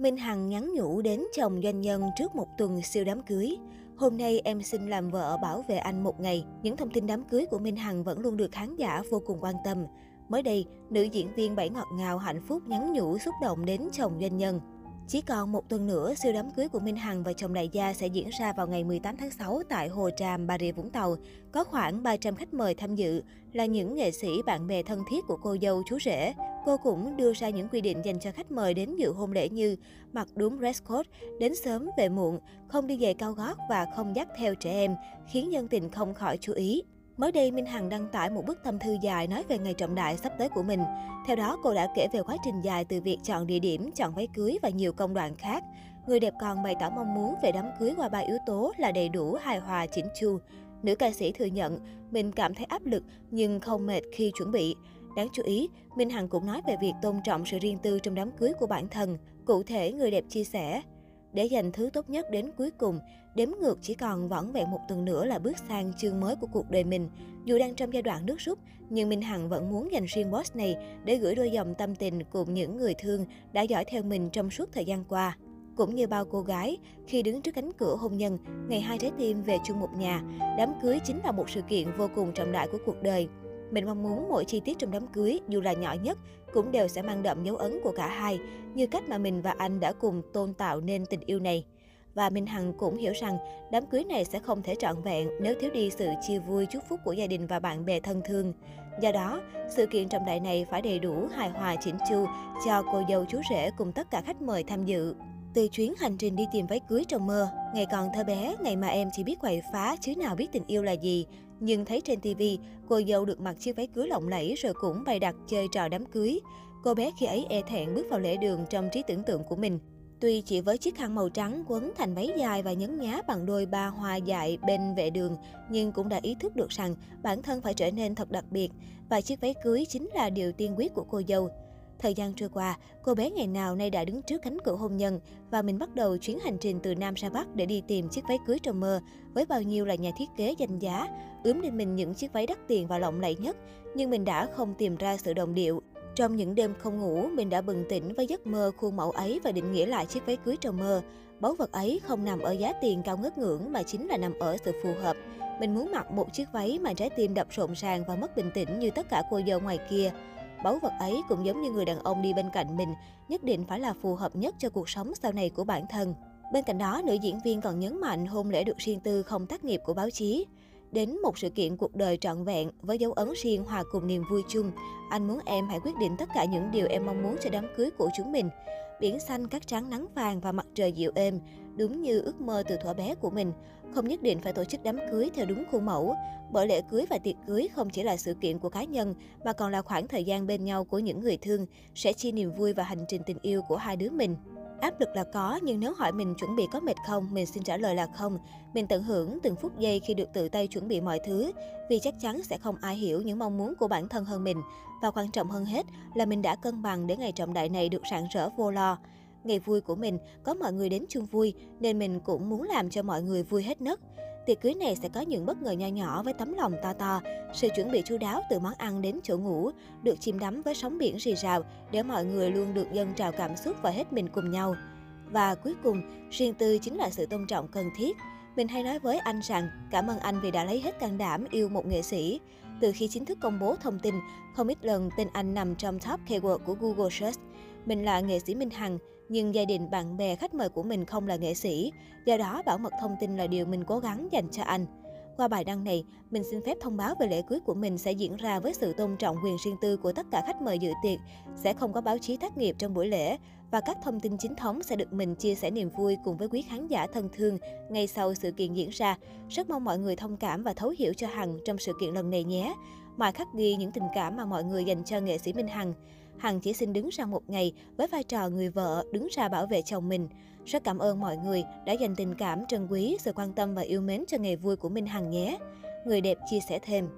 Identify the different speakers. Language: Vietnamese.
Speaker 1: Minh Hằng nhắn nhủ đến chồng doanh nhân trước một tuần siêu đám cưới. Hôm nay em xin làm vợ bảo vệ anh một ngày. Những thông tin đám cưới của Minh Hằng vẫn luôn được khán giả vô cùng quan tâm. Mới đây, nữ diễn viên bảy ngọt ngào hạnh phúc nhắn nhủ xúc động đến chồng doanh nhân. Chỉ còn một tuần nữa, siêu đám cưới của Minh Hằng và chồng đại gia sẽ diễn ra vào ngày 18 tháng 6 tại Hồ Tràm, Bà Rịa Vũng Tàu. Có khoảng 300 khách mời tham dự, là những nghệ sĩ bạn bè thân thiết của cô dâu chú rể. Cô cũng đưa ra những quy định dành cho khách mời đến dự hôn lễ như mặc đúng dress code, đến sớm về muộn, không đi giày cao gót và không dắt theo trẻ em, khiến dân tình không khỏi chú ý. Mới đây, Minh Hằng đăng tải một bức tâm thư dài nói về ngày trọng đại sắp tới của mình. Theo đó, cô đã kể về quá trình dài từ việc chọn địa điểm, chọn váy cưới và nhiều công đoạn khác. Người đẹp còn bày tỏ mong muốn về đám cưới qua ba yếu tố là đầy đủ, hài hòa, chỉnh chu. Nữ ca sĩ thừa nhận mình cảm thấy áp lực nhưng không mệt khi chuẩn bị. Đáng chú ý, Minh Hằng cũng nói về việc tôn trọng sự riêng tư trong đám cưới của bản thân. Cụ thể, người đẹp chia sẻ, để dành thứ tốt nhất đến cuối cùng, đếm ngược chỉ còn vỏn vẹn một tuần nữa là bước sang chương mới của cuộc đời mình. Dù đang trong giai đoạn nước rút, nhưng Minh Hằng vẫn muốn dành riêng boss này để gửi đôi dòng tâm tình cùng những người thương đã dõi theo mình trong suốt thời gian qua. Cũng như bao cô gái, khi đứng trước cánh cửa hôn nhân, ngày hai trái tim về chung một nhà, đám cưới chính là một sự kiện vô cùng trọng đại của cuộc đời. Mình mong muốn mỗi chi tiết trong đám cưới, dù là nhỏ nhất, cũng đều sẽ mang đậm dấu ấn của cả hai, như cách mà mình và anh đã cùng tôn tạo nên tình yêu này. Và Minh Hằng cũng hiểu rằng đám cưới này sẽ không thể trọn vẹn nếu thiếu đi sự chia vui chúc phúc của gia đình và bạn bè thân thương. Do đó, sự kiện trọng đại này phải đầy đủ hài hòa chỉnh chu cho cô dâu chú rể cùng tất cả khách mời tham dự. Từ chuyến hành trình đi tìm váy cưới trong mơ, ngày còn thơ bé, ngày mà em chỉ biết quậy phá chứ nào biết tình yêu là gì. Nhưng thấy trên TV, cô dâu được mặc chiếc váy cưới lộng lẫy rồi cũng bày đặt chơi trò đám cưới. Cô bé khi ấy e thẹn bước vào lễ đường trong trí tưởng tượng của mình. Tuy chỉ với chiếc khăn màu trắng quấn thành váy dài và nhấn nhá bằng đôi ba hoa dại bên vệ đường, nhưng cũng đã ý thức được rằng bản thân phải trở nên thật đặc biệt và chiếc váy cưới chính là điều tiên quyết của cô dâu. Thời gian trôi qua, cô bé ngày nào nay đã đứng trước cánh cửa hôn nhân và mình bắt đầu chuyến hành trình từ Nam ra Bắc để đi tìm chiếc váy cưới trong mơ với bao nhiêu là nhà thiết kế danh giá, ướm lên mình những chiếc váy đắt tiền và lộng lẫy nhất, nhưng mình đã không tìm ra sự đồng điệu. Trong những đêm không ngủ, mình đã bừng tỉnh với giấc mơ khuôn mẫu ấy và định nghĩa lại chiếc váy cưới trong mơ. Báu vật ấy không nằm ở giá tiền cao ngất ngưỡng mà chính là nằm ở sự phù hợp. Mình muốn mặc một chiếc váy mà trái tim đập rộn ràng và mất bình tĩnh như tất cả cô dâu ngoài kia. Báu vật ấy cũng giống như người đàn ông đi bên cạnh mình, nhất định phải là phù hợp nhất cho cuộc sống sau này của bản thân. Bên cạnh đó, nữ diễn viên còn nhấn mạnh hôn lễ được riêng tư không tác nghiệp của báo chí. Đến một sự kiện cuộc đời trọn vẹn với dấu ấn riêng hòa cùng niềm vui chung, anh muốn em hãy quyết định tất cả những điều em mong muốn cho đám cưới của chúng mình. Biển xanh, cát trắng nắng vàng và mặt trời dịu êm, đúng như ước mơ từ thuở bé của mình. Không nhất định phải tổ chức đám cưới theo đúng khuôn mẫu, bởi lễ cưới và tiệc cưới không chỉ là sự kiện của cá nhân, mà còn là khoảng thời gian bên nhau của những người thương, sẽ chia niềm vui và hành trình tình yêu của hai đứa mình. Áp lực là có, nhưng nếu hỏi mình chuẩn bị có mệt không, mình xin trả lời là không. Mình tận hưởng từng phút giây khi được tự tay chuẩn bị mọi thứ, vì chắc chắn sẽ không ai hiểu những mong muốn của bản thân hơn mình. Và quan trọng hơn hết là mình đã cân bằng để ngày trọng đại này được rạng rỡ vô lo. Ngày vui của mình có mọi người đến chung vui, nên mình cũng muốn làm cho mọi người vui hết nấc. Tiệc cưới này sẽ có những bất ngờ nho nhỏ với tấm lòng to to, sự chuẩn bị chu đáo từ món ăn đến chỗ ngủ, được chìm đắm với sóng biển rì rào để mọi người luôn được dâng trào cảm xúc và hết mình cùng nhau. Và cuối cùng, riêng tư chính là sự tôn trọng cần thiết. Mình hay nói với anh rằng cảm ơn anh vì đã lấy hết can đảm yêu một nghệ sĩ. Từ khi chính thức công bố thông tin, không ít lần tên anh nằm trong top keyword của Google Search. Mình là nghệ sĩ Minh Hằng, nhưng gia đình, bạn bè, khách mời của mình không là nghệ sĩ. Do đó, bảo mật thông tin là điều mình cố gắng dành cho anh. Qua bài đăng này, mình xin phép thông báo về lễ cưới của mình sẽ diễn ra với sự tôn trọng quyền riêng tư của tất cả khách mời dự tiệc, sẽ không có báo chí tác nghiệp trong buổi lễ và các thông tin chính thống sẽ được mình chia sẻ niềm vui cùng với quý khán giả thân thương ngay sau sự kiện diễn ra. Rất mong mọi người thông cảm và thấu hiểu cho Hằng trong sự kiện lần này nhé. Mà khắc ghi những tình cảm mà mọi người dành cho nghệ sĩ Minh Hằng. Hằng chỉ xin đứng ra một ngày với vai trò người vợ đứng ra bảo vệ chồng mình. Rất cảm ơn mọi người đã dành tình cảm trân quý, sự quan tâm và yêu mến cho ngày vui của Minh Hằng nhé. Người đẹp chia sẻ thêm.